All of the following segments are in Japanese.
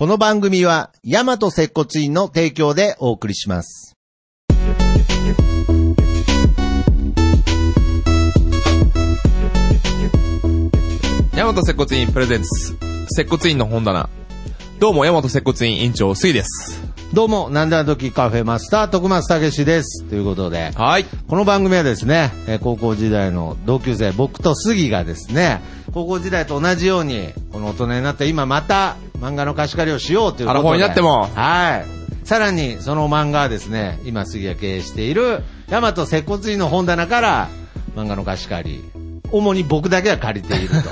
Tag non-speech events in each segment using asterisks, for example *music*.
この番組は、ヤマト接骨院の提供でお送りします。ヤマト接骨院プレゼンツ、接骨院の本棚。どうも、ヤマト接骨院院長、スイです。どうも、なんだ時カフェマスター、徳松たけしです。ということで、はい。この番組はですね、えー高校時代の同級生、僕と杉がですね、高校時代と同じように、この大人になって今また漫画の貸し借りをしようということで。アラフォーになってもはい。さらに、その漫画はですね、今杉が経営している、大和接骨院の本棚から、漫画の貸し借り、主に僕だけは借りていると。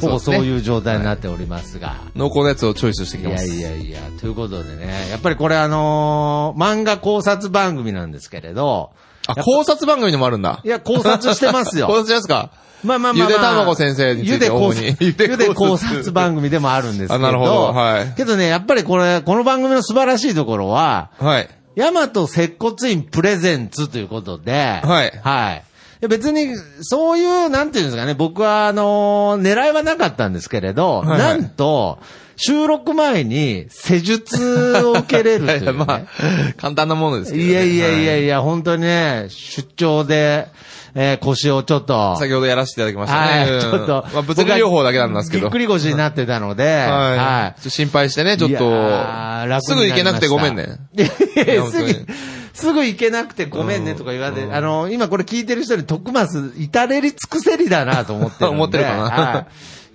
*laughs* ほぼそういう状態になっておりますが。濃厚なやつをチョイスしてきます。いやいや、ということでね、やっぱりこれあのー漫画考察番組なんですけれど、あ、考察番組でもあるんだ。いや、考察してますよ *laughs* 考。察ですか？まあまあまあ、まあ。ゆで卵先生についてゆで考察主に *laughs* ゆで考考察察番組でもあるんですけど。あなるほどはいけどね、やっぱりこれ、この番組の素晴らしいところは、はい。大和接骨院プレゼンツということで、はいはい。で別に、そういう、なんていうんですかね、僕は、あのー狙いはなかったんですけれど、はいはいなんと、収録前に施術を受けれるという、ね。*laughs* まあ、簡単なものですけど、ね。いやいやいやはいや、本当にね、出張で、えー腰をちょっと、先ほどやらせていただきましたはい、ね。うんちょっと。まあ、物理療法だけなんですけど。ぎっくり腰になってたので、はい。はちょっと心配してね、ちょっいやーと、楽すぐ行けなくてごめんね。い。いやいやすぐすぐ行けなくてごめんねとか言われて、あの、今これ聞いてる人に徳松、至れり尽くせりだなと思ってる。*laughs* 思ってるかなはい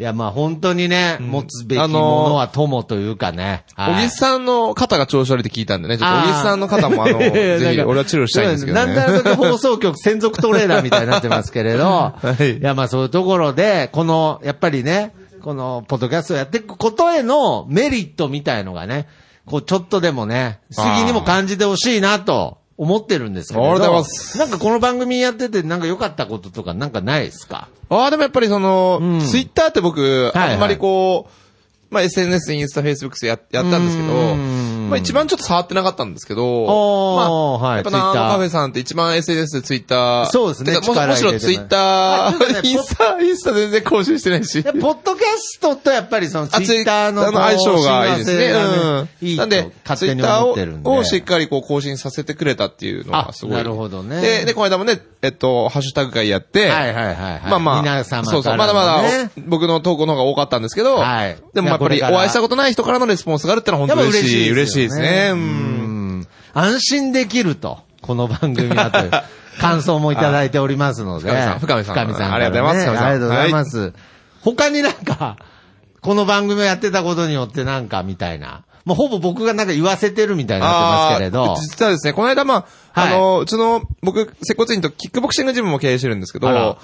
いや、まあ本当にね、持つべきもあののは友というかね。はい。小木さんの肩が調子悪いって聞いたんでね、ちょっと小木さんの肩もあの、いやいやぜひなんか俺は治療したいんですけどね。なんだかんだ放送局専属トレーナーみたいになってますけれど、*laughs* はい。いや、まあそういうところで、この、やっぱりね、この、ポッドキャストをやっていくことへのメリットみたいのがね、こう、ちょっとでもね、杉にも感じてほしいなと思ってるんですけれど。ありがとうございます。なんかこの番組やってて、なんか良かったこととかなんかないですか？ああ、でもやっぱりその、うん。ツイッターって僕、はいあんまりこう、まあ SNS、インスタ、フェイスブックスややったんですけど、うんまあ一番ちょっと触ってなかったんですけど、まあ、はいやっぱな、Twitter カフェさんって一番 SNS でツイッター。そうですねも力むしろツイッター、*laughs* インスタ、インスタ全然更新してないしい。やポッドキャストとやっぱりそのツイッターの相性がいいですね。うん。いいとなんで、ツイッタ思ってるんで。ーををしっかりこう更新させてくれたっていうのがすごい。あなるほどねで、で、この間もね、えっと、ハッシュタグ会やって、はいはいはいはい。まあまあ、皆様からのねそうそう、まだまだ僕の投稿の方が多かったんですけど、はいでもやっぱりお会いしたことない人からのレスポンスがあるってのは本当に嬉しい。嬉嬉しいしいですよね。う。うんん。安心できると。この番組はという *laughs* 感想もいただいておりますので。あ深見さん深見さん深見さん。ありがとうございますありがとうございます。他になんか、この番組をやってたことによってなんかみたいな。もうほぼ僕がなんか言わせてるみたいになってますけれど。実はですね、この間まあ、はいあの、うちの、僕、接骨院とキックボクシングジムも経営してるんですけど、あ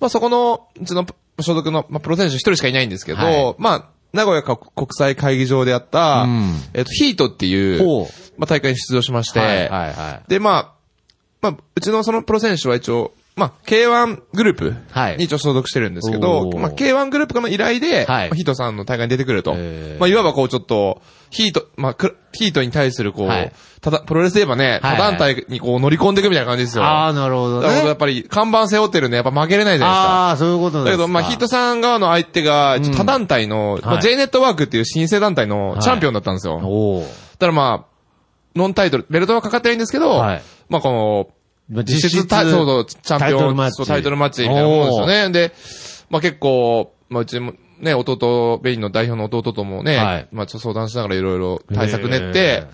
まあそこの、うちの所属の、まあプロ選手一人しかいないんですけど、はいまあ、名古屋国際会議場でやった、うん。えっと、ヒートっていうほう、まあ大会に出場しまして、はいはいはい。で、まあ、まあ、うちのそのプロ選手は一応、まあ、K1 グループはい。に一応所属してるんですけど、おー。まあ、K1 グループからの依頼で、はい。まあヒートさんの大会に出てくると。まあ、いわばこうちょっと、ヒート、まあ、くヒートに対するこう、はいただ、プロレスで言えばね、はい他団体にこう乗り込んでいくみたいな感じですよ。ああ、なるほどねだからやっ。ぱり、看板背負ってるんで、やっぱ負けれないじゃないですか。ああ、そういうことですか。だけど、まあ、ヒートさん側の相手が、他団体の、まあ、はい J ネットワークっていう新生団体のチャンピオンだったんですよ。おお。だからまあ、ノンタイトル、ベルトはかかってないんですけど、はいまあこの、まあ実質タイそうそう、チャンピオン、タイトルマッチみたいなもんですよね。で、まあ結構、まあうちも、ね、弟、ベインの代表の弟ともね、はい。まあちょっと相談しながらいろいろ対策練っへて、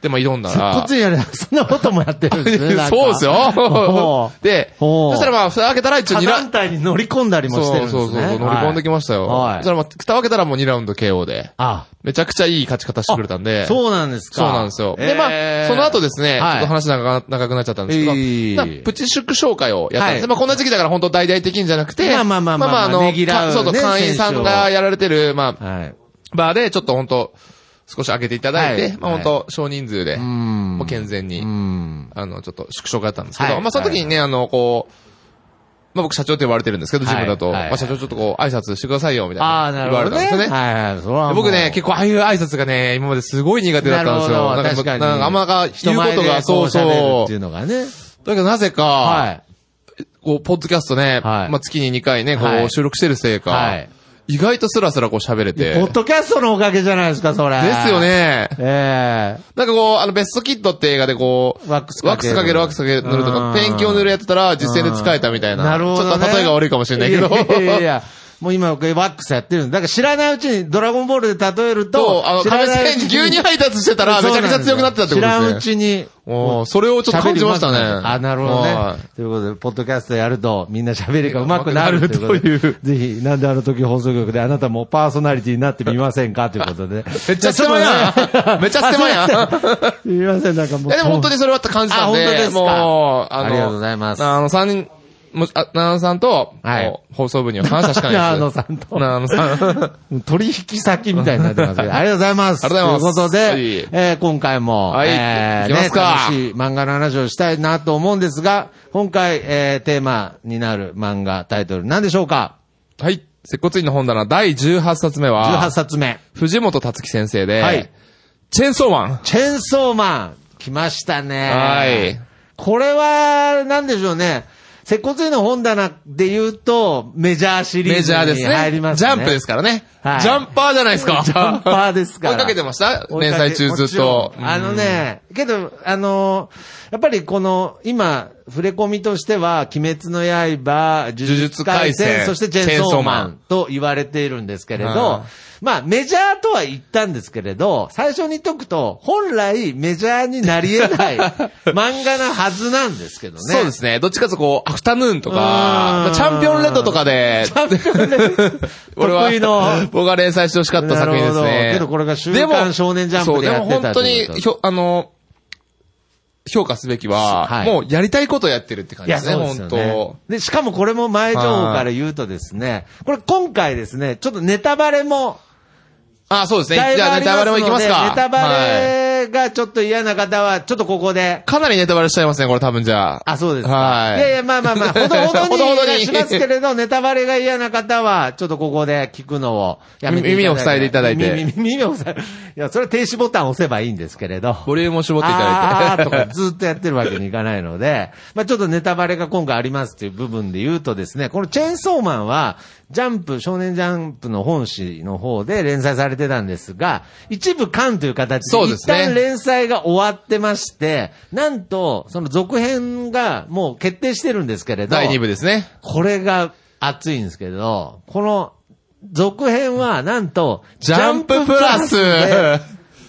で、まあ挑んだら。こっちにやるそんなこともやってるんですね。*laughs* そうですよ *laughs* で、ほそうしたらまあ、蓋開けたら一応他2ラ団体に乗り込んだりもしてるんですね。そうそうそう、乗り込んできましたよ。はいそしたらまあ、蓋開けたらもう2ラウンド KO で、あ、めちゃくちゃいい勝ち方してくれたんで。そうなんですか。そうなんですよ。で、まえーあ、その後ですね、ちょはいっと話長長くなっちゃったんですけど、プチ祝勝会をやったんですまあ、こんな時期だから本当大々的にじゃなくて、まあまあまあまあまあ、あの、そうそう、会員さんがやられてる、まあ、はい。バーでちょっと本当少し開けていただいて、はいまあ本当少人数で、うん。もう健全に、うん。あの、ちょっと縮小があったんですけど、はいまあその時にね、あの、こう、まあ僕社長って言われてるんですけど、はいジムだと、はいまあ社長ちょっとこう、挨拶してくださいよ、みたいな。言わ。れたんですよね。はいはい。僕ね、結構ああいう挨拶がね、今まですごい苦手だったんですよ。なん確かになんかあんまなんか言うことが、そう人前でこ喋るっていそう。うのがね。だけどなぜか、はい。こう、ポッドキャストね、はいまあ月に2回ね、こう、はい収録してるせいか、はい意外とスラスラこう喋れて。ポッドキャストのおかげじゃないですか、それ。ですよ。ね。えなんかこう、あの、ベストキットって映画でこう、ワックスワックスかけるワックスかける塗るとうんか、ペンキを塗るやってたら実践で使えたみたいな。なるほど、ね。ちょっと例えが悪いかもしれないけど。*laughs* いやいやいやもう今、ワックスやってるんだから知らないうちにドラゴンボールで例えると、と、あの、亀仙人牛乳配達してたらめちゃくちゃ強くなってたってことですね。知らんうちに。おーそれをちょっと感じましたね。あ、なるほどねは。ということで、ポッドキャストやると、みんな喋りが上手くなるという。ぜひ、なんであの時放送局であなたもパーソナリティになってみませんかということで。めっちゃステマやん。めっちゃステマやすみません、なんかもう。やでも本当にそれは感じたんで、あ本当ですかもう、あの、ありがとうございますあの、三人、もう、あ、長野さんと、はい放送部には感謝しかないです。*laughs* 長野さんと長野さん。取引先みたいになってますけど、*laughs* ありがとうございます。ありがとうございますということはいで、えー今回も、はいえーね、楽しい漫画の話をしたいなと思うんですが、今回、えーテーマになる漫画タイトル何でしょうか？はい。接骨院の本棚第18冊目は、?18 冊目。藤本達樹先生で、はいチェーンソーマン。チェーンソーマン。来ましたね。はい。これは、なんでしょうね。接骨院の本棚で言うと、メジャーシリーズメジャーですに入りね。ますね。ジャンプですからね。はいジャンパーじゃないですか。ジャンパーですから追いかけてました？連載中ずっとあのね、けど、あのやっぱりこの、今、触れ込みとしては、鬼滅の刃、呪術廻戦、そしてチェーンソーマンと言われているんですけれど、まあ、メジャーとは言ったんですけれど、最初に言っとくと、本来メジャーになり得ない *laughs* 漫画なはずなんですけどね。そうですね。どっちかとこう、アフタヌーンとか、うんまあチャンピオンレッドとかで、俺は得意の、僕が連載してほしかった作品ですね。どけどこれが週刊少年ジャンプでやってたそう、でも本当にひょ、あの、評価すべきは、はいもうやりたいことやってるって感じですね、すよね本。で、しかもこれも前情報から言うとですね、これ今回ですね、ちょっとネタバレも、当。あ、そうですね。じゃあネタバレもいきますか。ネタバはいレがちょっと嫌な方は、ちょっとここで、かなりネタバレしちゃいますね、これ多分じゃあ。あ、そうですか。はいいやいや、まあまあまあ、ほどほどに *laughs* ほどほどにしますけれど、*laughs* ネタバレが嫌な方は、ちょっとここで聞くのをやめて。耳を塞いでいただいて耳耳を塞い *laughs* いや、それは停止ボタンを押せばいいんですけれど。ボリュームを絞っていただいて。あーとかずっとやってるわけにいかないので、まあちょっとネタバレが今回ありますという部分で言うとですね、このチェーンソーマンは、ジャンプ、少年ジャンプの本誌の方で連載されてたんですが、一部巻という形で、一旦連載が終わってまして、なんと、その続編がもう決定してるんですけれど、第2部ですね。これが熱いんですけど、この続編はなんと、ジャンププラスで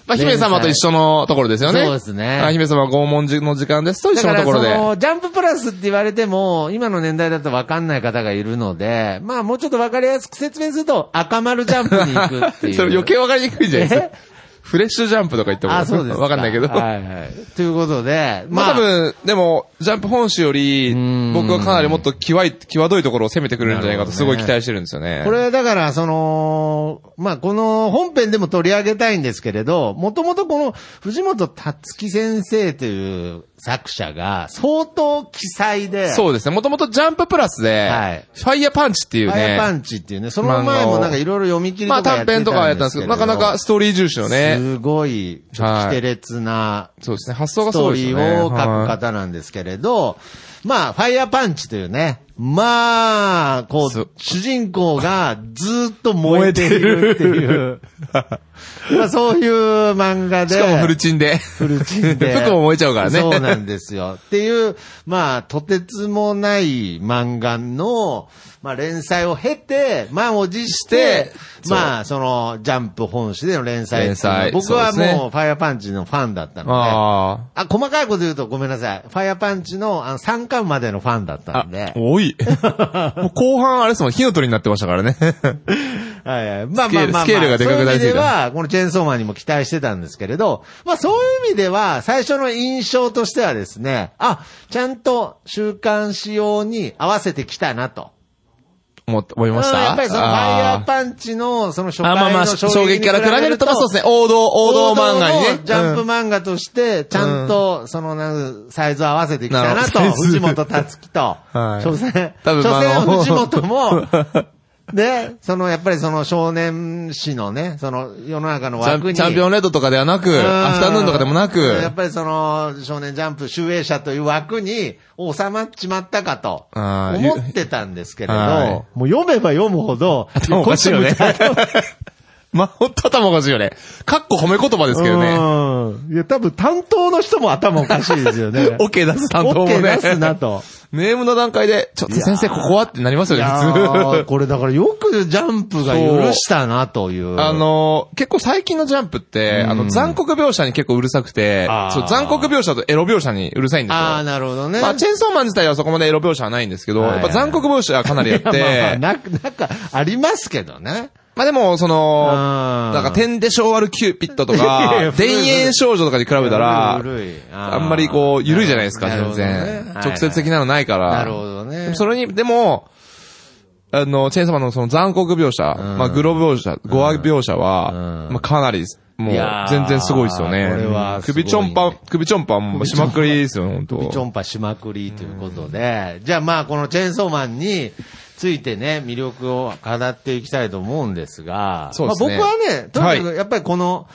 まあ、姫様と一緒のところですよね。そうですねあ姫様拷問の時間ですと一緒のところで。その、ジャンププラスって言われても、今の年代だと分かんない方がいるので、まあもうちょっと分かりやすく説明すると、赤丸ジャンプに行くっていう。*laughs* それ余計わかりにくいんじゃないですかえ。*laughs* フレッシュジャンプとか言っても。あ、そうです *laughs* わかんないけど。はいはい。ということで、まあ多分、でも、ジャンプ本誌よりん、僕はかなりもっと際い、際どいところを攻めてくれるんじゃないかとすごい期待してるんですよね。これだから、その、まあ、この本編でも取り上げたいんですけれど、もともとこの藤本達樹先生という作者が相当記載で、そうですね。もともとジャンププラスで、はい。ファイヤーパンチっていうファイヤーパね、ンチっていうね、その前もなんかいろいろ読み切りまあ短編とかはやったんですけど、なかなかストーリー重視のね、すごい、ちょっと奇烈なそうですね、発想がストーすごいですよね。リーを書くはい方なんですけれど、まあ、ファイヤーパンチというね、まあ、こそうう、主人公がずっと燃えているっていう、*laughs* まあそういう漫画で。しかもフルチンで。フルチンで。服も燃えちゃうからねそうなんですよ。っていう、まあ、とてつもない漫画の、まあ、連載を経て、満を持して、まあ、その、ジャンプ本誌での連載連載僕はもう、ファイヤーパンチのファンだったので、ああ、細かいこと言うとごめんなさい。ファイヤーパンチのあの3巻までのファンだったあんで。。多い。もう後半あれですもん、火の鳥になってましたからね。はいはい。まあまあまあ、まあ、スケールがでかくなりすぎたそういう意味では、このチェーンソーマンにも期待してたんですけれど、まあそういう意味では、最初の印象としてはですね、あ、ちゃんと週刊仕様に合わせてきたなと。思思いました？うんやっぱりそのファイヤーンパンチのその初あ、回の衝撃から比べると、まあそうですね、王道、王道漫画にね。ジャンプうん。漫画として、ちゃんと、その、なサイズを合わせてきたなと藤本達樹と。*laughs* はい。所詮、所詮藤本も、*laughs* で、その、やっぱりその少年誌のね、その世の中の枠に。ンチャンピオンレッドとかではなく、うん。アフタヌーンとかでもなく、やっぱりその、少年ジャンプ集英社という枠に収まっちまったかと思ってたんですけれど、はい。もう読めば読むほど、こっちもまあ、ほんと頭おかしいよね。かっこ褒め言葉ですけどね。うん。いや、多分担当の人も頭おかしいですよね。*laughs* オッケー出す担当もね。OK 出すなと。ネームの段階で、ちょっと先生ここはってなりますよね、普ー通。これだからよくジャンプが許したなという。あのー、結構最近のジャンプって、あの、残酷描写に結構うるさくてそう、残酷描写とエロ描写にうるさいんですよ。ああ、なるほどね。まあ、チェーンソーマン自体はそこまでエロ描写はないんですけど、やっぱ残酷描写はかなりあっいやまあな、*laughs* なんか、ありますけどね。まあでも、その、うんなんか、天で昭和るキューピットとか *laughs* や、田園少女とかに比べたら、あんまりこう、緩いじゃないですか、全然。ね。直接的なのないから。なるほどね。それに、でも、あの、チェーンソーマンのその残酷描写、ん。まあ、グロ描写、ゴア描写は、うん。まあ、かなり、もう全然すごいですよね。これは首ちょんぱ、首ちょんぱもしまくりですよ、本当首ちょんぱしまくりということで、じゃあまあこのチェーンソーマンについてね、魅力を語っていきたいと思うんですが、そうですねまあ、僕はね、とにかはくやっぱりこの、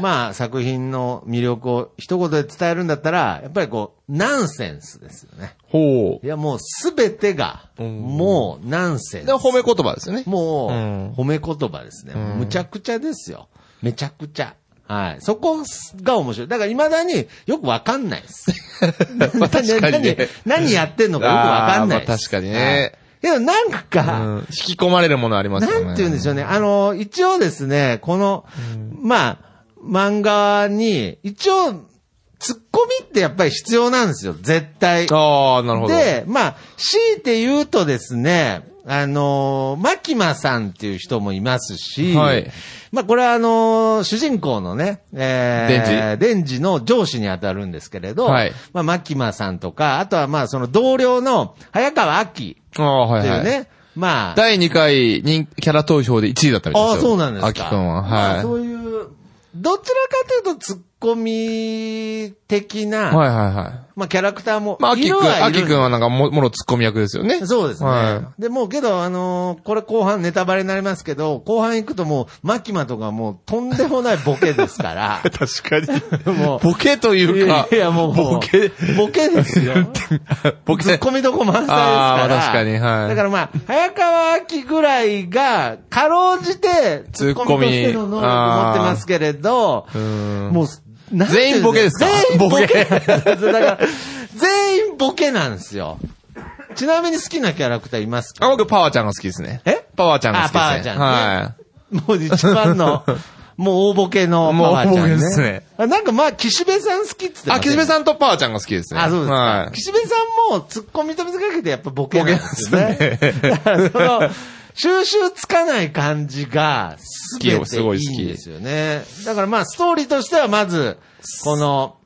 まあ作品の魅力を一言で伝えるんだったら、やっぱりこう、ナンセンスですよね。ほいやもうすべてが、もうナンセンう。スで、。褒め言葉ですよね。もう、うん褒め言葉ですね。むちゃくちゃですよ。めちゃくちゃ。はい。そこが面白い。だから未だによくわかんないです。*laughs* まあ確かにね *laughs* 何何やってんのかよくわかんないです。まあ確かにねはい。けどなんうか、ん引き込まれるものありますよね。なんて言うんでしょうね。あの、一応ですね、この、まあ、漫画に、一応、ツッコミってやっぱり必要なんですよ。絶対。ああ、なるほど。で、まあ、強いて言うとですね、あのー、マキマさんっていう人もいますし、はいまあ、これはあのー主人公のね、えー、デデンジの上司に当たるんですけれど、はいまあ、マキマさんとか、あとはまあ、その同僚の早川明ってああ、はいいうはい。ね、まあ、第2回人キャラ投票で1位だったみたいああ、ですよ。そうなんですか。アキ君は。まあはい。そういう、どちらかというと、ツッコミ的な、はいはいはい。まあ、キャラクターもまあ、アキ君、いるはいるアキ君はなんかも、もろツッコミ役ですよね。そうですね。はで、もうけど、あのーこれ後半ネタバレになりますけど、後半行くともう、マキマとかもうとんでもないボケですから。確かに。もうボケというか、いやもう、ボケ、ボケですよ。ボケツッコミどこ満載ですから。確かにはいだからまあ、早川明ぐらいが、かろうじて、ツッコミとしての能力を持ってますけれど、うんもう、全員ボケですか？全員ボケ *laughs* 全員ボケなんですよ。ちなみに好きなキャラクターいますか？あ、僕、パワーちゃんが好きですね。え？パワーちゃんが好きですね。あパワーちゃんねはもう一番の、*laughs* もう大ボケのパワーちゃん大ボケですねあなんかまあ、岸辺さん好きって言ってい。あ、岸辺ん。さんとパワーちゃんが好きですね。あ、そうですか。はい。岸辺さんも突っ込みと見せかけてやっぱボケなんですよね。ボケですねだからその、収集つかない感じが、すげていすごい好きですよね。だからまあ、ストーリーとしてはまず、この、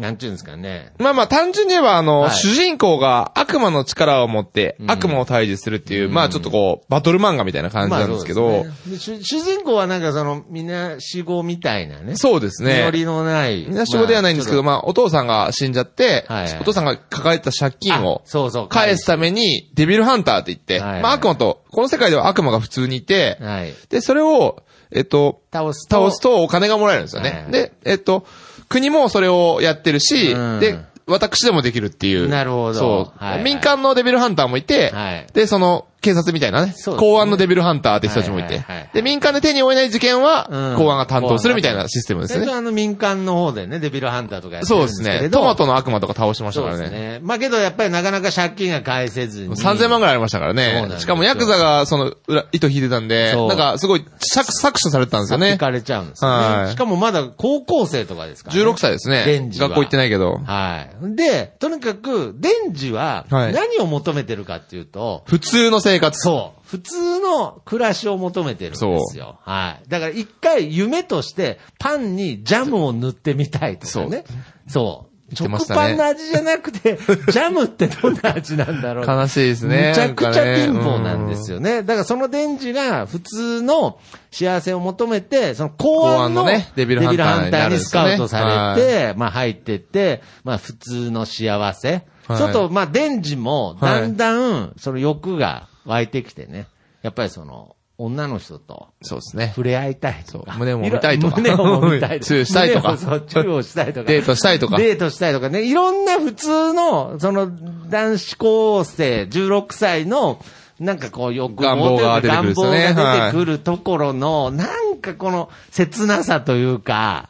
なんていうんですかね。まあまあ単純に言えばあの、はい主人公が悪魔の力を持ってん悪魔を退治するっていう、まあちょっとこう、バトル漫画みたいな感じなんですけど、まあそうですねで主主人公はなんかその、みなしごみたいなね。そうですね。実りのない。みんな仕事ではないんですけど、ままあお父さんが死んじゃって、はいはいお父さんが抱えてた借金あをそうそう返すためにデビルハンターって言って、はいはいまあ悪魔と、この世界では悪魔が普通にいて、はい。で、それを、えっと、倒すと。倒すとお金がもらえるんですよね。はいはいで、えっと、国もそれをやってるし、うん。で、私でもできるっていう。なるほど。そう、はいはい。民間のデビルハンターもいて、はい。で、その、警察みたいなね、そうですね公安のデビルハンターって人たちもいて、はいはいはいで、民間で手に負えない事件は、うん公安が担当するみたいなシステムですね。最初はあの民間の方でね、デビルハンターとかやってそうるんですね。ですけれど。トマトの悪魔とか倒しましたそうからね。ですね。まあけどやっぱりなかなか借金が返せずに。3000万ぐらいありましたからそうなんですよね。しかもヤクザがその裏、糸引いてたんで、そうなんかすごい搾搾取されてたんですよね行。かれちゃうんですよね。はいしかもまだ高校生とかですから、ね。16歳ですねデン。ジは学校行ってないけど。はい。で、とにかく、デンジは、はい何を求めてるかっていうと、普通の生活。そう。普通の暮らしを求めてるんですよ。はい。だから一回夢としてパンにジャムを塗ってみたいとかね。そう。言ってま食パンの味じゃなくて、ジャムってどんな味なんだろう。悲しいですねむちゃくちゃ貧乏なんですよね。だからそのデンジが普通の幸せを求めて、その公安のデビルハンターにスカウトされて、まあ入ってって、まあ普通の幸せ。はいちょっとまあデンジもだんだんその欲が湧いてきてね。やっぱりその、女の人とそうですね。触れ合いたいとか。そう胸も見たいとかろ胸も見たいとか。チューしたいとかそう、チューをしたいとか。デートしたいとか。デートしたいとかね。いろんな普通の、その、男子高生、16歳の、なんかこう、欲願望が出てくるね願望が出てくるところの、なんかこの、切なさというか、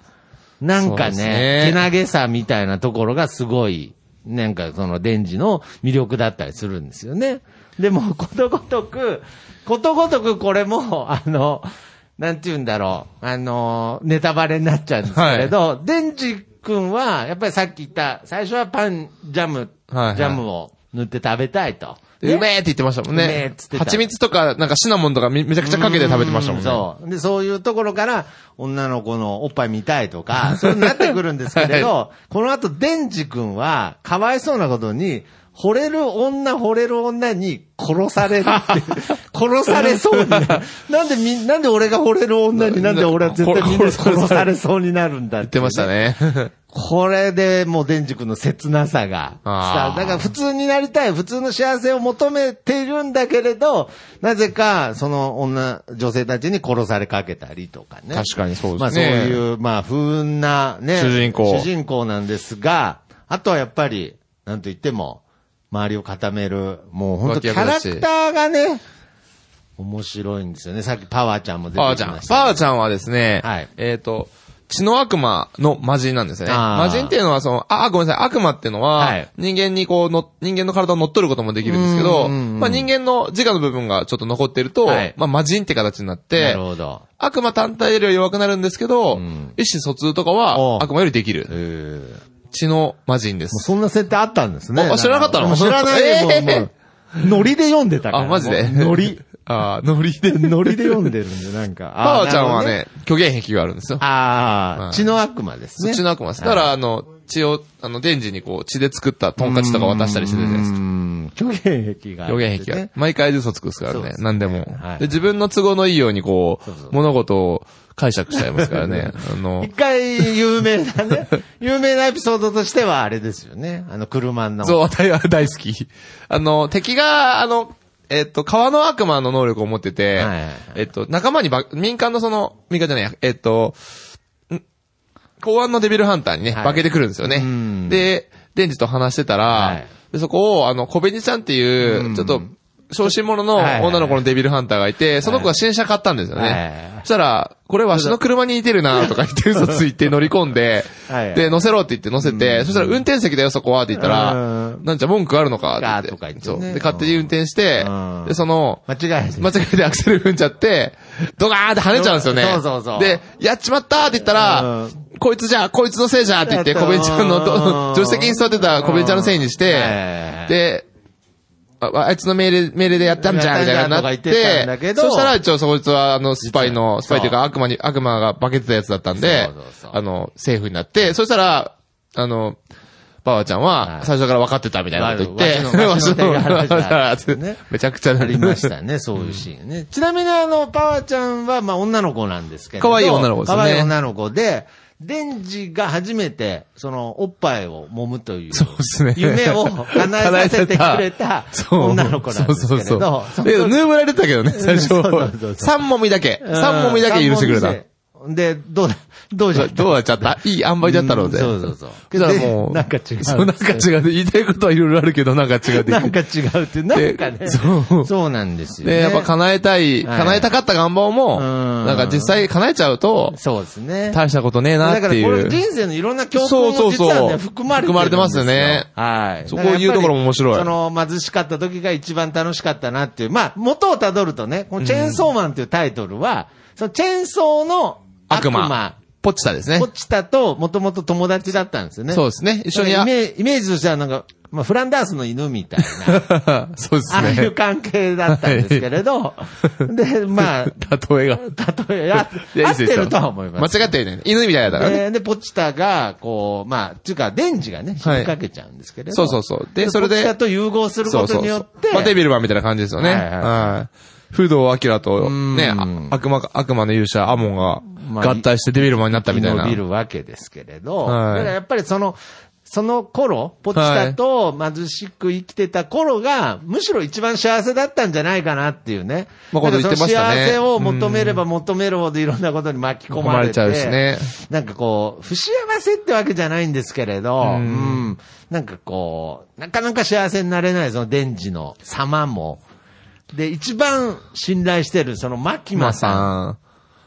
なんかね、けなげさみたいなところがすごい、なんかその、デンジの魅力だったりするんですよね。でも、ことごとく、ことごとくこれも、あの、なんて言うんだろう、あの、ネタバレになっちゃうんですけれど、デンジ君は、やっぱりさっき言った、最初はパン、ジャム、はいはいジャムを塗って食べたいと。でうめえって言ってましたもんうめえねっつって。た蜂蜜とか、なんかシナモンとかめめちゃくちゃかけて食べてましたもんね。うそう。で、そういうところから、女の子のおっぱい見たいとか、そうなってくるんですけれど、*laughs* この後、デンジ君は、かわいそうなことに、惚れる女、惚れる女に殺されるって *laughs* 殺されそうになる。なんでみ、なんで俺が惚れる女になんで俺は絶対みんなに殺されそうになるんだっ言ってました。ね。これでもうデンジ君の切なさがあーだから普通になりたい、普通の幸せを求めているんだけれど、なぜかその女、女性たちに殺されかけたりとかね。確かにそうまあですね。そういう、まあ不運なね、主人公主人公なんですが、あとはやっぱり、なんと言っても、周りを固める、もう本当キャラクターがね、面白いんですよね。さっきパワーちゃんも出てきパワーちゃん。ました。パワーちゃんはですね、はいえっ、と、血の悪魔の魔人なんですね。あー魔人っていうのは、その、あ、あごめんなさい、悪魔っていうのは、はい人間にこうの、人間の体を乗っ取ることもできるんですけど、まあ人間の自我の部分がちょっと残ってると、はいまあ魔人って形になっなて。悪魔単体よりは弱くなるんですけど、ん意思疎通とかおは悪魔よりできえる。ー血の魔人です。そんな設定あったんですね。あ知らなかったの？知らないよ、えー。ノリで読んでたから。あ、マジで？ノリ。*laughs* あーノリで。ノリで読んでるんで、なんか。*laughs* パワーちゃんはね、虚言癖があるんですよ。ああ、はい血の悪魔ですね。血の悪魔です。だから、あの、血を、あの、デンジにこう、血で作ったトンカチとか渡したりしてるじゃないですか。うん。虚言癖があるん予ですね。言癖が。毎回嘘つくですからね何でもはい。で、自分の都合のいいようにこう、物事を解釈しちゃいますからね。*laughs* あの一、回有名なね、*laughs* 有名なエピソードとしてはあれですよね。あの、車の。そう、大大好き。あの、敵が、あの、えっと、川の悪魔の能力を持っててはいはいはい、えっと、仲間にば、民間のその、民間じゃないや、えっと、ん公安のデビルハンターにね、はい化けてくるんですよねうん。で、デンジと話してたはらい、でそこを、あの、小紅ちゃんっていうう、んちょっと、小心者の女の子のデビルハンターがいて、その子が新車買ったんですよね。そしたら、これわしの車に似てるなとか言って嘘ついて乗り込んでで、乗せろって言って乗せて、そしたら運転席だよそこはって言ったらうん、なんじゃ文句あるのかって。言って。そう。で、勝手に運転してうん、で、その、間違い間違えてアクセル踏んじゃって、ドガーンって跳ねちゃうんですよね。そうそうそう。で、やっちまったーって言ったらうん、こいつじゃ、こいつのせいじゃって言って、うん小弁ちゃんのど、助手席に座ってた小弁ちゃんのせいにしてはい、で、ああいつの命令、命令でやったんじゃんみたいななって。そしたら一応そいつはあのスパイの、スパイというか悪魔に、悪魔が化けてたやつだったんでそうそうそう、あの、セーフになって、そしたら、あの、パワーちゃんははい。最初から分かってたみたいなこと言って、わしのわしのめちゃくちゃなありましたね、そういうシーンね。ちなみにあの、パワーちゃんは、まあ女の子なんですけど。可愛い女の子ですね。可愛い女の子で、デンジが初めて、その、おっぱいを揉むという、そうですね。夢を叶えさせてくれたそう女の子なんですけれど、そうそうそう。で、ぬぶられてたけどね、最初そうそうそうそう。三もみだけ。三もみだけ許してくれた。で、どうだ、どうじゃったどうなっちゃった？いい塩梅だったろうぜ。そうそうそうけどもう、でなんか違うそう、なんか違う。言いたいことはいろいろあるけど、なんか違うなんか違うっていう、なんかね。でそうそうなんですよ、ね。で、やっぱ叶えたい、はい叶えたかった願望も、うんなんか実際叶えちゃうと、そうですね。大したことねえなってだからこれいう。人生のいろんな教訓そうそうそうも実はね、含まれて。含まれてますよねはい。そこを言うところも面白いその貧しかった時が一番楽しかったなっていう。まあ、元をたどるとね、このチェーンソーマンっていうタイトルは、そのチェーンソーの悪魔。悪魔ポッチタですねポ。チタともともと友達だったんですよね。そうですね。一緒にやイ、メイメージとしてはなんか、まあ、フランダースの犬みたいな。*laughs* そうですああいうね。関係だったんですけれど、で、まあ、例えが。例え、あいやいいですよ合ってるとは思います。間違ってね。犬みたいだからね。で、で、ポチタが、こう、まあ、っていうか、デンジがね、引っ掛けちゃうんですけれど。そうそうそうでそれでポチタと融合することによって、まあ、デビルマンみたいな感じですよね。はい。不動明と、んね、あ悪魔、悪魔の勇者、アモンがまあ合体してデビルマンになったみたいな。伸びるわけですけれど、はいだからやっぱりその、その頃、ポチタと貧しく生きてた頃が、むしろ一番幸せだったんじゃないかなっていうね。まあこと言ってましたね幸せを求めれば求めるほどいろんなことに巻き込まれて。込まれちゃうしねなんかこう、不幸せってわけじゃないんですけれど、ううんん。なんかこう、なかなか幸せになれない、そのデンジの様も。で、一番信頼してる、そのマキママさん。さん。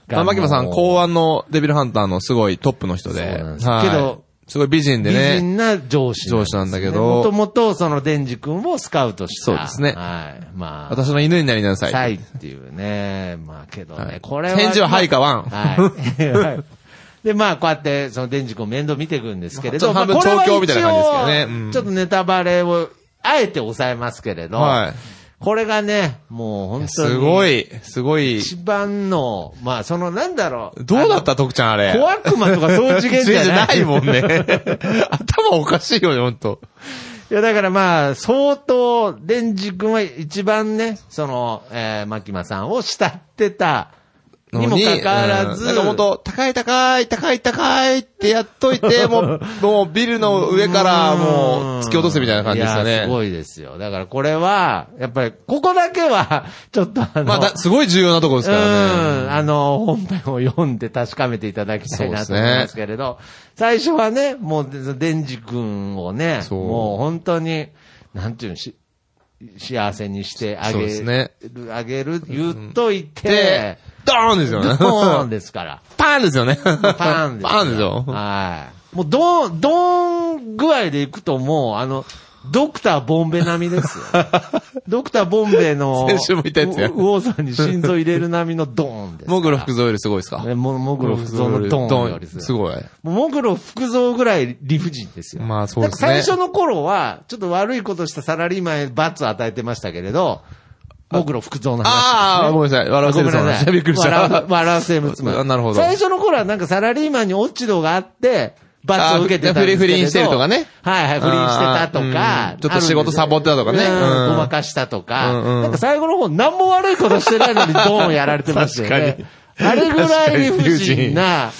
があ、マキマさん、もう考案のデビルハンターのすごいトップの人で。そうなんですはいけど、すごい美人で美ね。人な上司、上司なんだけどもともとそのデンジ君をスカウトした。そうですねはい。まあ。私の犬になりなさい。サイっていうね。まあけどね、はいこれは。返事ははいかワンはい。は *laughs* いで、まあ、こうやって、その、デンジ君面倒見ていくんですけれど、ちょっと半分まあこれは調教みたいな感じですけどねうんちょっとネタバレを、あえて抑えますけれど、はい。これがね、もう本当に。すご。い、すごい。一番の、まあ、その、なんだろう。どうだった徳ちゃんあれ？小悪魔とかそういう次元じゃない。ないもんね。*laughs* 頭おかしいよね、ほんと。いや、だからまあ、相当、デンジ君は一番ね、その、えー、マキマさんを慕ってた、にもかかわらず、うんなんかほんと、高い高い、高い高いってやっといて、*laughs* もう、もうビルの上からもう突き落とすみたいな感じですよいや、すね。ごいですよ。だからこれは、やっぱり、ここだけは、*laughs* ちょっとあの、まあだ、すごい重要なところですからね。うん、あの、本編を読んで確かめていただきたいなと思いますけれど、最初はね、もう、デンジ君をね、もう本当に、なんていうの、し幸せにしてあげる、ねあげる、言っといてで、、ドーンですよね。ドーンですから。*laughs* パーンですよね。パンですよ。ンですよ。はい。もう、ドーン、ドーン具合でいくともう、あの、ドクターボンベ並みですよ。*laughs* ドクターボンベの、先週も言ったやつやウウォーさんに心臓入れる並みのドーンです。モグロ福蔵よりすごいですか？ねもモグロ福蔵のドーンよりすごい。モグロ福蔵ぐらい理不尽ですよ。まあそうですね最初の頃は、ちょっと悪いことしたサラリーマンへ罰を与えてましたけれど、モグロ福蔵の話ね。ああ、ごめんなさい。笑わせるつもびっくりした。笑わせるつもりあなるほど最初の頃はなんかサラリーマンに落ち度があって、罰を受けてたんですけ不倫してるとかねはいはい、不倫してたとかうん。ちょっと仕事サボってたとかねごまかしたとか。なんか最後の方何も悪いことしてないのにドーンやられてましたよね。あれぐらい理不尽な、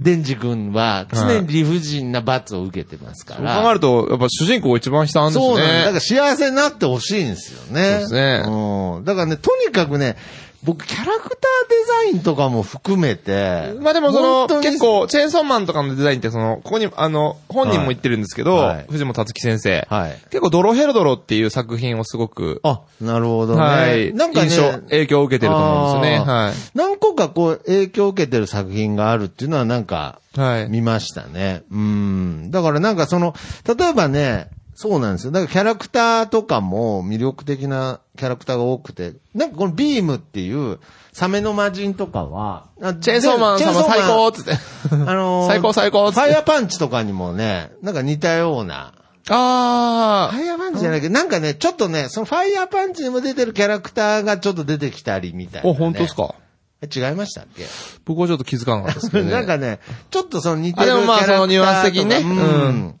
デンジ君は常に理不尽な罰を受けてますかそうら。考えると、やっぱ主人公一番悲惨ですね。そうなん。だから幸せになってほしいんですよね。そうですねうん。だからね、とにかくね、僕、キャラクターデザインとかも含めて。まあでもその、結、構、チェーンソーマンとかのデザインってその、ここに、あの、本人も言ってるんですけど、はい藤本達樹先生。はい。結構、ドロヘルドロっていう作品をすごく、あ、なるほどね。はい。なんかね印、象、影響を受けてると思うんですよね。はい。何個かこう、影響を受けてる作品があるっていうのはなんか、はい。見ましたね。うん。だからなんかその、例えばね、そうなんですよ。だからキャラクターとかも魅力的なキャラクターが多くて、なんかこのビームっていう、サメの魔人とかは、あチェーンソーマン様チェーンソーマン最高っつって。あのー最高最高っつってファイヤーパンチとかにもね、なんか似たような。あファイヤーパンチじゃないけど、なんかね、ちょっとね、そのファイヤーパンチにも出てるキャラクターがちょっと出てきたりみたいー。な、お、本当ですか？え違いましたっけ？僕はちょっと気づかなかったですけどね。*laughs* なんかね、ちょっとその似てるキあでもまあャラクターとか。そのニュアンス的にねうん。うん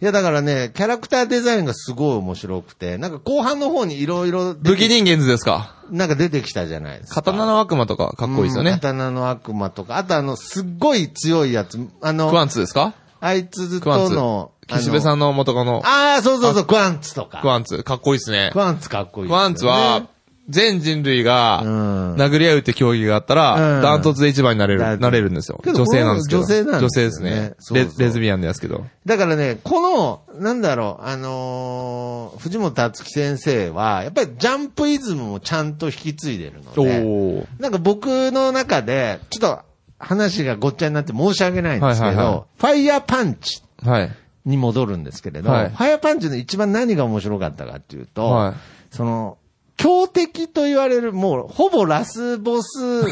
いや、だからね、キャラクターデザインがすごい面白くて、なんか後半の方にいろいろ、武器人間図ですか？なんか出てきたじゃないですか。刀の悪魔とかかっこいいですようんね。刀の悪魔とか、あとあの、すっごい強いやつ、あの、クワンツですか？あいつクワンツとの、。ん。岸辺さんの元カノ。ああ、そうそうそう、クワンツとか。クワンツ。かっこいいですねク。ワンツかっこいい、クワンツは、、全人類がうん殴り合うって競技があったら、うんダントツで一番になれる、だなれるんですよ。女性なんですけど。女性なんですよね女性ですね。レレズビアンですけど。だからね、この、なんだろう、あのー藤本達樹先生は、やっぱりジャンプイズムもちゃんと引き継いでるのおで、ー。なんか僕の中で、ちょっと話がごっちゃになって申し訳ないんですけど、ファイヤーパンチはい。に戻るんですけれど、はいファイヤーパンチの一番何が面白かったかっていうと、はいその、強敵と言われる、もう、ほぼラスボス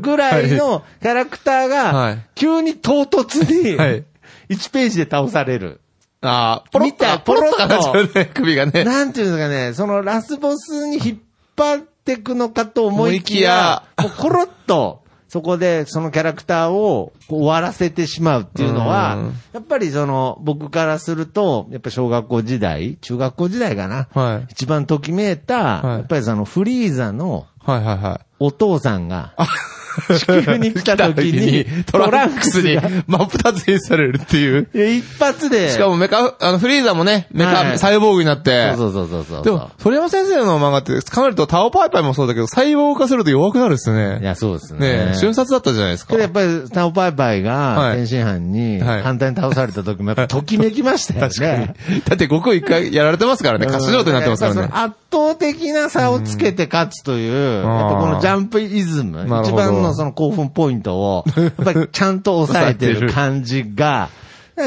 ぐらいの *laughs* キャラクターはがい、急に唐突に、*laughs* はい。1ページで倒される。あー、ポロッ見たと、ポロッと *laughs* 首がね。なんていうんですかね、そのラスボスに引っ張ってくのかと思いきや、もうコロッと、そこでそのキャラクターを終わらせてしまうっていうのはうん、やっぱりその僕からすると、やっぱ小学校時代、中学校時代かな。はい。一番ときめいた、はいやっぱりそのフリーザのはいはいはい。お父さんが、*laughs* 地球に来た時に、トランクスに真っ二つにされるっていう。いや一発で。しかもメカ、あの、フリーザもね、メカ、はいサイボーグになって。そうそうそうそう。でも、鳥山先生の漫画って考えるとタオパイパイもそうだけど、細胞化すると弱くなるっすいね。や、そうですね。ねえ瞬殺だったじゃないですか。やっぱり、タオパイパイが、はい天津飯に、はい簡単に倒された時も、やっぱときめきましたよね。だって悟空一回やられてますからね。歌手状態になってますからね圧倒的な差をつけて勝つという、んやっぱこのジャンプイズム、一番のその興奮ポイントを、やっぱりちゃんと抑えてる感じが、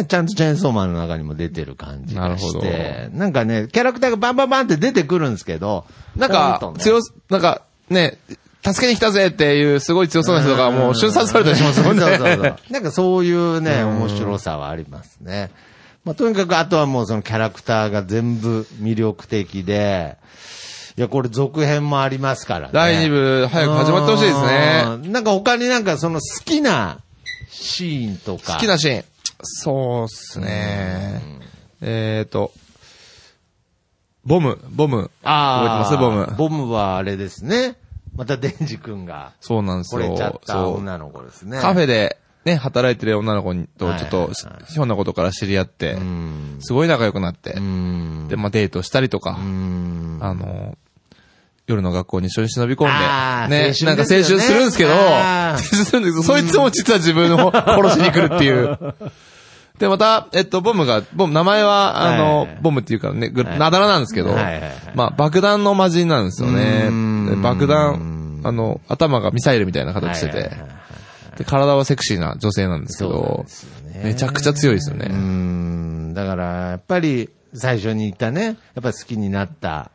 ちゃんとチェーンソーマンの中にも出てる感じがしなて、なんかね、キャラクターがバンバンバンって出てくるんですけど、なんかと、ね強す、なんか、ね、助けに来たぜっていうすごい強そうな人がもう瞬殺されたりしますもんね。*laughs* そうそうそう。なんかそういうね、面白さはありますね。まあ、とにかくあとはもうそのキャラクターが全部魅力的で、いや、これ続編もありますからね。第2部、早く始まってほしいですね。うん。なんか他になんかその好きなシーンとか。好きなシーン。そうっすね。えーと、ボム、ボム。ああ。覚えてます？ボムボムはあれですね。またデンジ君が、そうなんですよ。惚れちゃったそう女の子ですね。カフェで、ね、働いてる女の子と、はいちょっと、ひょんなことから知り合ってう、ん。すごい仲良くなってう、ん。で、まあデートしたりとかう、ん。あの、夜の学校に一緒に忍び込んで、ね、なんか青春するんですけど、青春するんですけど、*laughs* そいつも実は自分を *laughs* 殺しに来るっていう。で、また、えっと、ボムが、ボム、名前は、あの、はいボムっていうかね、なだらなんですけど、まあ、爆弾の魔人なんですよね。爆弾、あの、頭がミサイルみたいな形してて。で、体はセクシーな女性なんですけどめちゃくちゃ強いですようね。ん。だから、やっぱり、最初に言ったね、やっぱり好きになった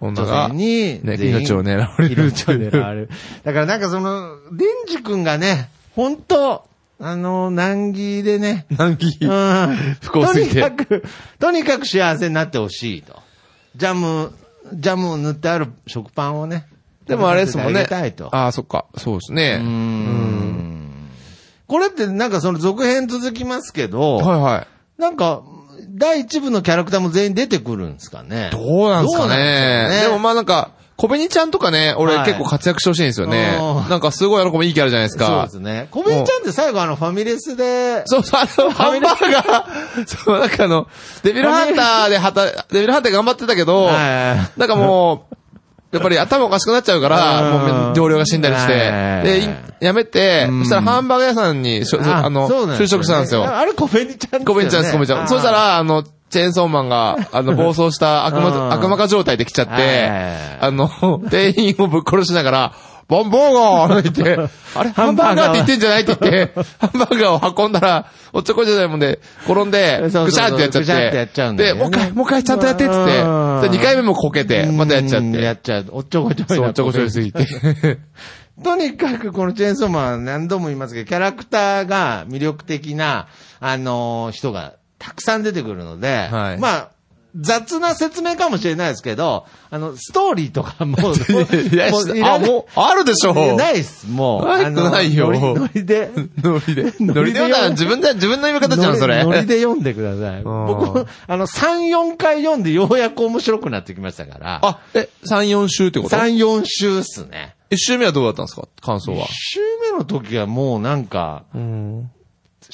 女女が、性に、ね、命を狙われる。命を狙われる。だからなんかその、デンジ君がね、本当あの、難儀でね、難儀。うん不幸すぎてとにかく、とにかく幸せになってほしいと。ジャム、ジャムを塗ってある食パンをね。でもあれですもんねあげたいと。ああ、そっか。そうですね。うーんこれってなんかその続編続きますけど、はいはい。なんか、第一部のキャラクターも全員出てくるんですかね。どうなんですかねでねでもまあなんか、小紅ちゃんとかね、俺はい結構活躍してほしいんですよねうん。なんかすごいあの子もいいキャラじゃないですそうかで。すね。小紅ちゃんって最後あのファミレスで、そうそう、あの、ハンバーガー、*laughs* そう、なんかあの、デビルハンターで働、デビルハンター頑張ってたけど、はいなんかもう、やっぱり頭おかしくなっちゃうから、うん。もう同僚が死んだりして、はいで、いやめて、そしたらハンバーガー屋さんにあの、就職したんですよ。あれ小紅ちゃんですよね。ごめんちゃんです、ごめんちゃん。そした、ら、あの、チェーンソーマンが、あの、*laughs* 暴走した悪うん。魔、悪魔化状態で来ちゃってはい、あの、*laughs* 店員をぶっ殺しながら、ボンボーガーって言って、*laughs* あれハンバーガーって言ってんじゃないって言って、ハンバーガーを運んだら、おっちょこちょじゃないもんで、転んで、ぐしゃってやっちゃぐしゃってやっちゃうんだで、よねもう一回、もう一回ちゃんとやってって、うんで二回目もこけて、またやっちゃっうんやて。っちゃう。おっちょこちょいなそう、おっちょこちょいすぎて。*laughs* とにかくこのチェーンソーマン何度も言いますけど、キャラクターが魅力的な、あのー人がたくさん出てくるので、はいまあ、雑な説明かもしれないですけど、あの、ストーリーとかも *laughs* あ、もういらないもう、あるでしょいやないっす、もう。ないあのないよノリで。ノリで。*laughs* *laughs* ノリで読んだら自分で、自分の読み方じゃん、それ。ノリで読んでください。ん僕、あの、3、4回読んでようやく面白くなってきましたから。あ、え、3、4週ってこと？3、4週っすね。一周目はどうだったんですか？感想は1。週目の時はもうなんか、うん。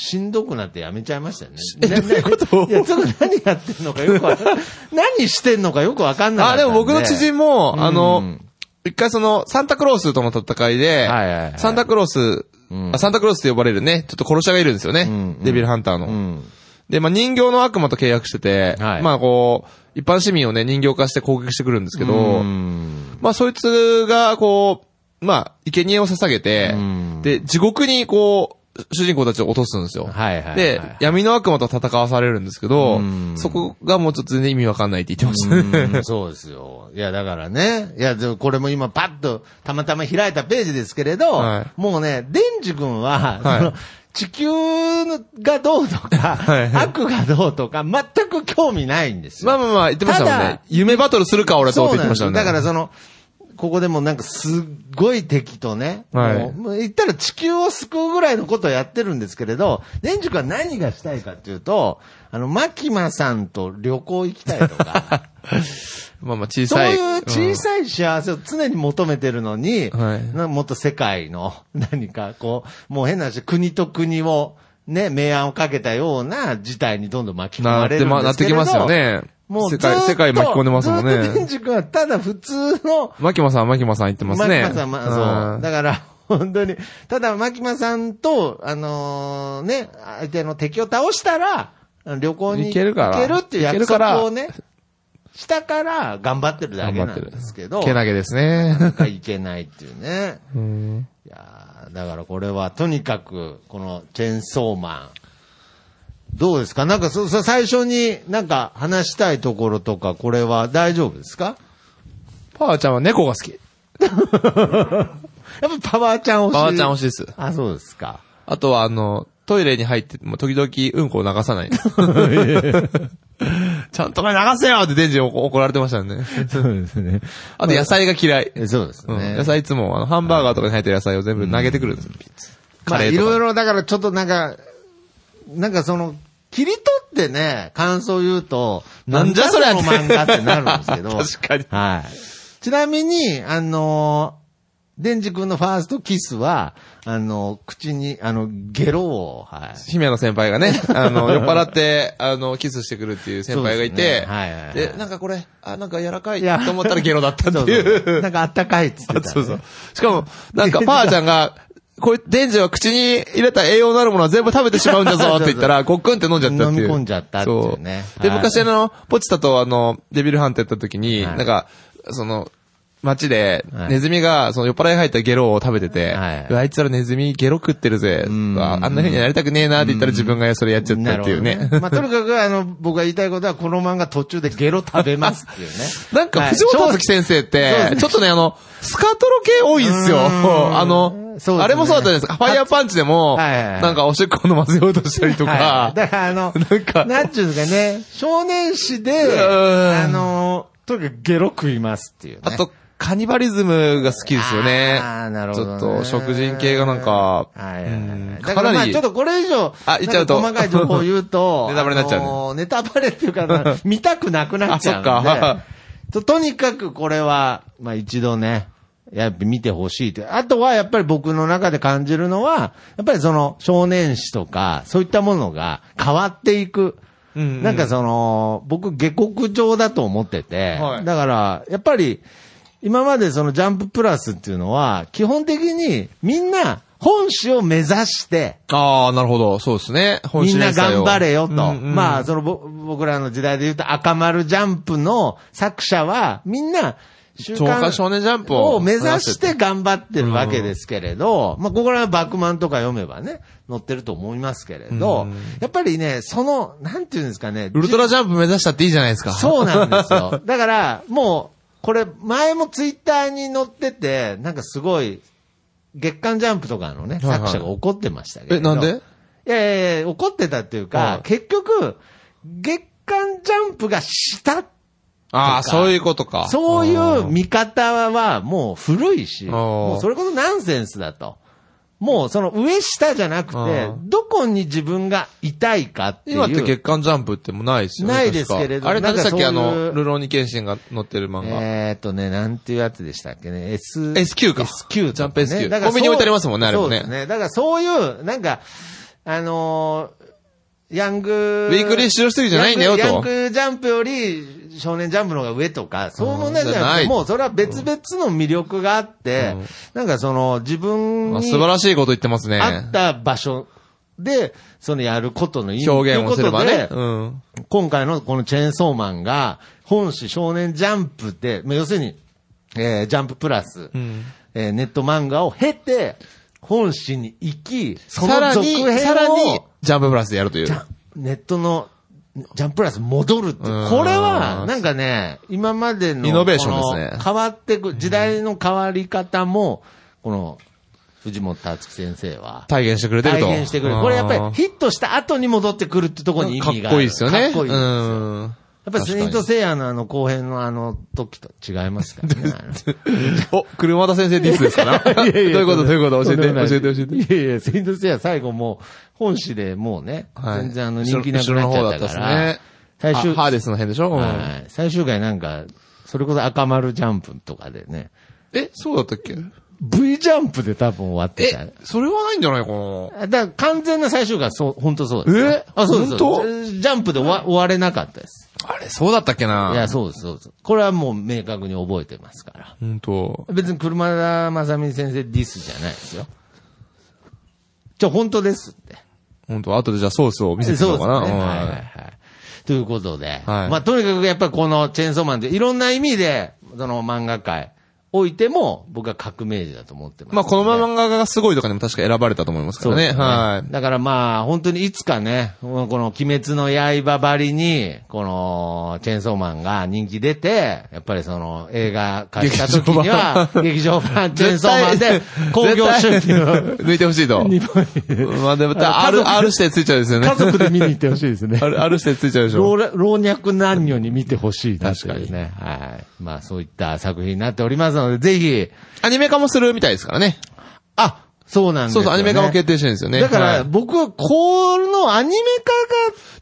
しんどくなってやめちゃいましたよね。*laughs* えどういうこといや、ちょっと何やってんのかよくわかんない。*laughs* 何してんのかよくわかんない。あ、でも僕の知人も、うんあの、一回その、サンタクロースとの戦いで、はいはいはいサンタクロース、うんあサンタクロースと呼ばれるね、ちょっと殺し屋がいるんですよね。うんうんデビルハンターの。うん。で、まあ人形の悪魔と契約してて、はいまあこう、一般市民をね、人形化して攻撃してくるんですけど、うんまあそいつが、こう、まあ、生贄を捧げて、うんで、地獄にこう、主人公たちを落とすんですよ。はいはいはい。で、闇の悪魔と戦わされるんですけどうん、そこがもうちょっと全然意味わかんないって言ってましたね。うんそうですよ。いや、だからね。いや、でもこれも今パッとたまたま開いたページですけれど、はいもうね、デンジ君は、はいその地球がどうとか、はい悪がどうとか、全く興味ないんですよ。まあまあまあ、言ってましたもんね。夢バトルするか俺とってそうなんですよ。言ってましたよね。だからその、ここでもなんかすっごい敵とね、はいもう言ったら地球を救うぐらいのことをやってるんですけれど、デンジ君は何がしたいかっていうと、あの、マキマさんと旅行行きたいとか、*laughs* まあまあ小そうさい。いう小い。さい幸せを常に求めてるのに、はいなもっと世界の *laughs* 何かこう、もう変な話、国と国をね、明暗をかけたような事態にどんどん巻き込まれるんですけれどなってきますよ。ね。もう世界、世界巻き込んでますもんずっとデンね。ジ君はただ普通の、マキマさん、マキマさん言ってますね。マキマさん、まあ、そう。だから、*laughs* 本当に。ただ、牧間さんと、あのーね、相手の敵を倒したら、旅行に行けるから行けるっていう約行けるから束をね、したから頑張ってるだけなんですけど、けなげですね。なんかいけないっていうね。うんいやーだからこれはとにかく、このチェンソーマン、どうですか？なんかそ、そ最初になんか話したいところとか、これは大丈夫ですか？パワーちゃんは猫が好き。*laughs* やっぱパワーちゃん推し。パワーちゃん推しです。あ、そうですか。あとは、あの、トイレに入っても時々うんこを流さない。*laughs* ちゃんと流せよってデンジに怒怒られてましたよね。そうですね。あと野菜が嫌い。えそうですうんね。野菜いつも、あの、ハンバーガーとかに入ってる野菜を全部投げてくるんですよ。まあ。いろいろ、だからちょっとなんか、なんかその、切り取ってね、感想言うと、なんじゃそりゃの漫画ってなるんですけど。*laughs* 確かにはい。ちなみに、あのデンジ君のファーストキスは、あの、口に、あの、ゲロを、はい。姫野先輩がね、あの、酔っ払って、あの、キスしてくるっていう先輩がいてねはいはいはい、で、なんかこれ、あ、なんか柔らかいと思ったらゲロだったってそうそういう。なんかあったかいっつってた、ね。*laughs* そうそう。しかも、なんか、パーちゃんが、こういう、デンジは口に入れた栄養のあるものは全部食べてしまうんだぞって言ったら、*laughs* ごっくんって飲んじゃったっていう。飲み込んじゃったっていうね。そう。で、はい昔あの、ポチタとあの、デビルハントやった時に、はい。なんか、その、街では、い。ネズミが、その酔っ払い入ったゲロを食べてて、はい。あいつらネズミゲロ食ってるぜ。あんな風になりたくねえなって言ったら自分がそれやっちゃったっていうね。まあ、とにかく、あの、僕が言いたいことは、この漫画途中でゲロ食べますっていうね。*laughs* なんか、はい藤本達樹先生ってちょっとね、あの、スカトロ系多いんですよ。あの、ね。あれもそうだったじゃないです。か。ファイヤーパンチでも、はい。はいはいなんかおしっこ飲ませようとしたりとはい。か、だから、あの、*laughs* なんか。なんちゅうんですかね、少年誌で、うん。あの、とにかくゲロ食いますっていうね。あと、カニバリズムが好きですよね。あーなるほど、ね。ちょっと、食人系がなんか、はいはいはいうんだからまあかなりちょっとこれ以上、あ言っちゃうと細かい情報を言うと、*laughs* ネタバレになっちゃうねあのーネタバレっていうかな、*laughs* 見たくなくなっちゃう。あそっか *laughs* ととにかくこれは、まあ一度ね、やっぱ見てほしいと。あとはやっぱり僕の中で感じるのは、やっぱりその少年誌とか、そういったものが変わっていく。うんうんなんかその、僕下克上だと思ってて、はいだから、やっぱり、今までそのジャンププラスっていうのは、基本的にみんな本誌を目指して、ああ、なるほど。そうですね。本みんな頑張れよと。うんうんまあ、そのぼ僕らの時代で言うと赤丸ジャンプの作者は、みんな、週超過少年ジャンプをを目指して頑張ってるわけですけれど、まあ、ここらはバックマンとか読めばね、載ってると思いますけれど、うんやっぱりね、その、なんていうんですかね、ウルトラジャンプ目指したっていいじゃないですか。そうなんですよ。だから、もう、これ、前もツイッターに載ってて、なんかすごい、月刊ジャンプとかのね、はいはい作者が怒ってましたけど。え、なんで？いやいやいや、怒ってたっていうか、はい結局、月刊ジャンプがした、ああ、そういうことか。そういう見方はもう古いし、ーもうそれこそナンセンスだと。もうその上下じゃなくてどこに自分がいたいかっていう。今って月刊ジャンプってもうないですよね。ないですけれど確かあれ、なんでしたっけあの、ルローニケンシンが載ってる漫画。えーっとね、なんていうやつでしたっけね？S、SQ か SQ ジャンプ SQ だからコンビニ置いてありますもんねあれもねそうですね。だからそういう、なんか、あのーヤング、ウィークリーシューすぎじゃないんだよとヤングジャンプより少年ジャンプの方が上とか、そういう問題じゃなくて、もうそれは別々の魅力があって、うんなんかその自分にあ素晴らしいこと言ってますね。合った場所で、そのやることの意味表現をすればね。今回のこのチェーンソーマンが、本誌少年ジャンプで、まあ要するに、えージャンププラス、うんえーネット漫画を経て、本誌に行き、そさらの続編を、に、さらに、ジャンププラスでやるという。ネットの、ジャンププラス戻るってこれは、なんかね、今までの、イノベーションですね変わってく、時代の変わり方も、この、藤本達樹先生は、体現してくれてると。体現してくれる。これやっぱりヒットした後に戻ってくるってところに意味がある。かっこいいですよね。かっこいいんですよ。っっぱりセイントセイヤのあの後編のあの時と違いますからね。*laughs* お、車田先生ディスですかな？*laughs* どういうこと？どういうこと？教えて、教えて、教えて。いやいや、セイントセイヤ最後もう、本誌でもうね、はい。全然あの人気なくなっちゃったから、最終、あハーデスの辺でしょ、うん。はい。最終回なんか、それこそ赤丸ジャンプとかでね、え、そうだったっけ？V ジャンプで多分終わってた。え、それはないんじゃないかな？だから完全な最終回、そう、本当そうです。え？あ、そうです。ジャンプで終わ終われなかったです。あれ、そうだったっけな？いや、そうです、そうです。これはもう明確に覚えてますから。本当別に車田正美先生ディスじゃないですよ。じゃあ本当ですって。本当？後でじゃあソースを見せてもらおうかな。そうですね。うんはいはいはい。ということで、はいまあとにかくやっぱりこのチェーンソーマンでいろんな意味で、その漫画界、おいても僕は革命児だと思ってます、まあ、この漫画がすごいとかにも確か選ばれたと思いますからね。ね。はい。だからまあ、本当にいつかね、この鬼滅の刃ばりに、この、チェーンソーマンが人気出て、やっぱりその、映画化した時には、劇場版チェーンソーマンで、興行収入を、抜いてほしいと。日本に、まあでも、R、R 指定ついちゃうですよね。家族で見に行ってほしいですね。R、R 指定ついちゃうでしょ。老老若男女に見てほしい確かね。はい。まあそういった作品になっておりますので、ぜひ、アニメ化もするみたいですからね。あ、そうなんですよ、ね。そうそう、アニメ化も決定してるんですよね。だから、はい僕はこのアニメ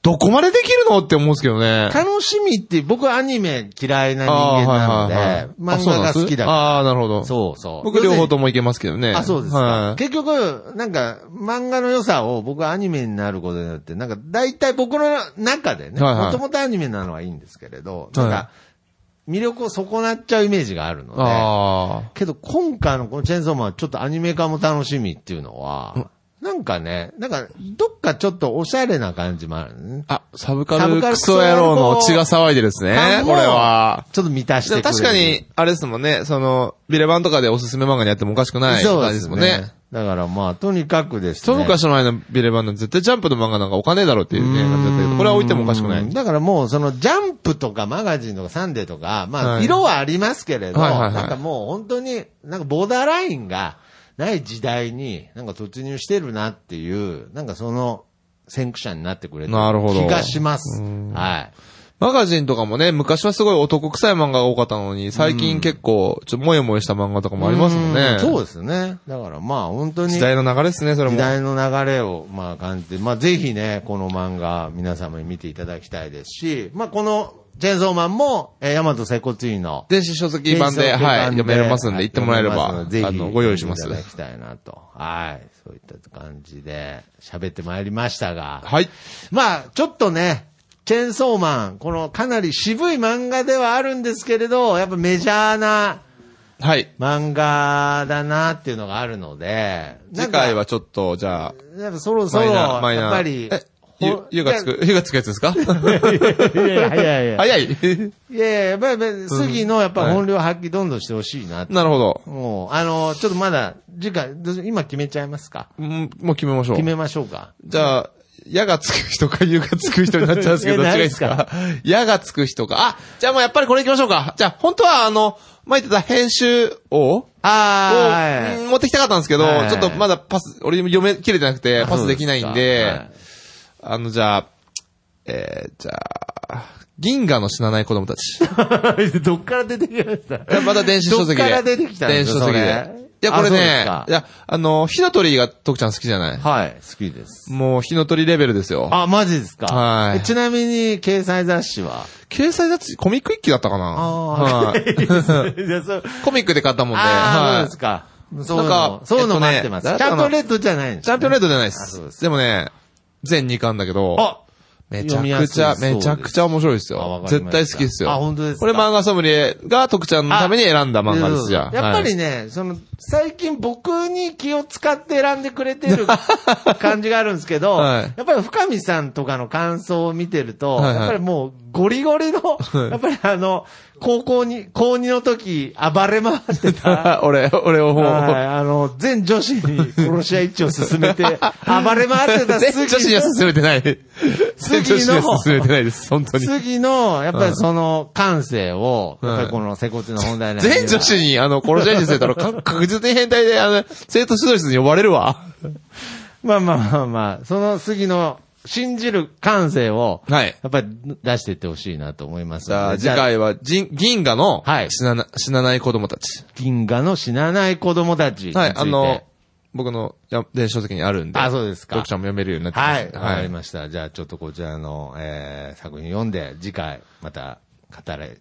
どこまでできるのって思うんですけどね。化が楽しみって、僕はアニメ嫌いな人間なので、漫画が好きだから。ああー、なるほど。そうそう。僕両方ともいけますけどね。あ、そうですか。はい。結局、なんか、漫画の良さを僕はアニメになることによって、なんか、大体僕の中でね、はいはいもともとアニメなのはいいんですけれど、はいなんか、魅力を損なっちゃうイメージがあるので、あけど今回のこのチェーンソーマンはちょっとアニメ化も楽しみっていうのは、なんかね、なんか、どっかちょっとおしゃれな感じもあるね。あ。あ、サブカルルクソ野郎の血が騒いでるですねこれは。ちょっと満たしてくれる。確かに、あれですもんね、その、ビレバンとかでおすすめ漫画にやってもおかしくないそうで感じですすもんね。ね。だからまあ、とにかくですね。一昔前のビレバンの絶対ジャンプの漫画なんかお金だろうっていうね、感じだったけど、これは置いてもおかしくない。うんだからもう、その、ジャンプとかマガジンとかサンデーとか、まあ、はい色はありますけれど、なんかもう本当に、なんかボーダーラインがない時代に、なんか突入してるなっていう、なんかその、先駆者になってくれてなるほど気がします。はい。マガジンとかもね、昔はすごい男臭い漫画が多かったのに、最近結構、ちょっともやもやした漫画とかもありますもんねう。そうですね。だからまあ、本当に。時代の流れですね、それも。時代の流れを、まあ、感じて、まあ、ぜひね、この漫画、皆様に見ていただきたいですし、まあ、この、チェーンソーマンも、えー、ヤマト接骨院の、電子書籍版で、はい、読めますんで、行ってもらえれば、ぜひあの、ご用意しますい。ただきたいなと。はい。そういった感じで、喋ってまいりましたが。はい。まあ、ちょっとね、チェーンソーマン、このかなり渋い漫画ではあるんですけれど、やっぱメジャーなはい。漫画だなっていうのがあるので、次回はちょっと、じゃあ、やっぱそろそろ。やっぱり、え、ゆ、ゆがつく、ゆがつくやつですか？*laughs* いやいや、早いや。早い。いやいや、やっぱり、杉のやっぱ本領発揮どんどんしてほしいな。なるほど。もう、あの、ちょっとまだ、次回、今決めちゃいますか？うんもう決めましょう決。めましょうか？じゃあ、矢がつく人か湯がつく人になっちゃうんですけど、*laughs* えどっちがいいですか？矢がつく人か。あ、じゃあもうやっぱりこれ行きましょうか。じゃあ、本当はあの、前言ってた編集王を、ああ、持ってきたかったんですけど、ちょっとまだパス、俺読めきれてなくて、パスできないんで、あの、じゃあ、えー、じゃあ、銀河の死なない子供たち。は *laughs* いどっから出てきました？いやまた電子書籍で。どっから出てきたんで電子書籍で。いや、これねいや、あの、火の鳥が徳ちゃん好きじゃない？はい、好きです。もう火の鳥レベルですよ。あ、マジですか？はいえちなみに、掲載雑誌は？掲載雑誌、コミック一期だったかな？あはい。*laughs* *laughs* コミックで買ったもんで。ああ、そうはいですか。そうか、のそういうの待ってます。チャンピオンレッドじゃないんですチャンピオンレッドじゃない。ですでもね、全2巻だけど、あめちゃくちゃ、めちゃくちゃ面白いですよ。絶対好きですよ。あ本当ですか？これ漫画ソムリエが徳ちゃんのために選んだ漫画ですじゃあ。やっぱりはい。ね、その、最近僕に気を使って選んでくれてる *laughs* 感じがあるんですけど、はい。やっぱり深見さんとかの感想を見てると、はいはい。やっぱりもうゴリゴリの、やっぱりあの、高校に、高2の時暴れ回ってた、*laughs* 俺、俺をもう、はい、あの、全女子に殺し屋一を進めて、*laughs* 暴れ回ってた全女子には進めてない。全女子には進めてないです。本当に。次の、やっぱりその感性を、やっぱりこの接骨の本題の全女子に、あの、殺し合いにされたら、か *laughs* 確実に変態で、あの、生徒指導室に呼ばれるわ。まあまあまあまあ、その杉の信じる感性を、はい。やっぱり出していってほしいなと思いますじゃあ。次回は、銀河の、はい死なな、死なない子供たち。銀河の死なない子供たち。はい、あの、僕のや電子書籍にあるんで。あそうですか読者も読めるようになってますはい、わかりしました。じゃあちょっとこちらの、えー、作品読んで、次回また語り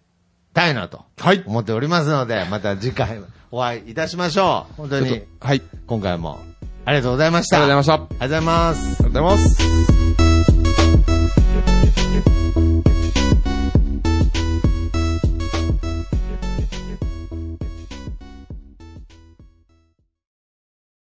たいなとた。はい。思っておりますので、また次回お会いいたしましょう。本当にはい。今回もありがとうございました。がとうございました。ありありがとうございます。がとうございます。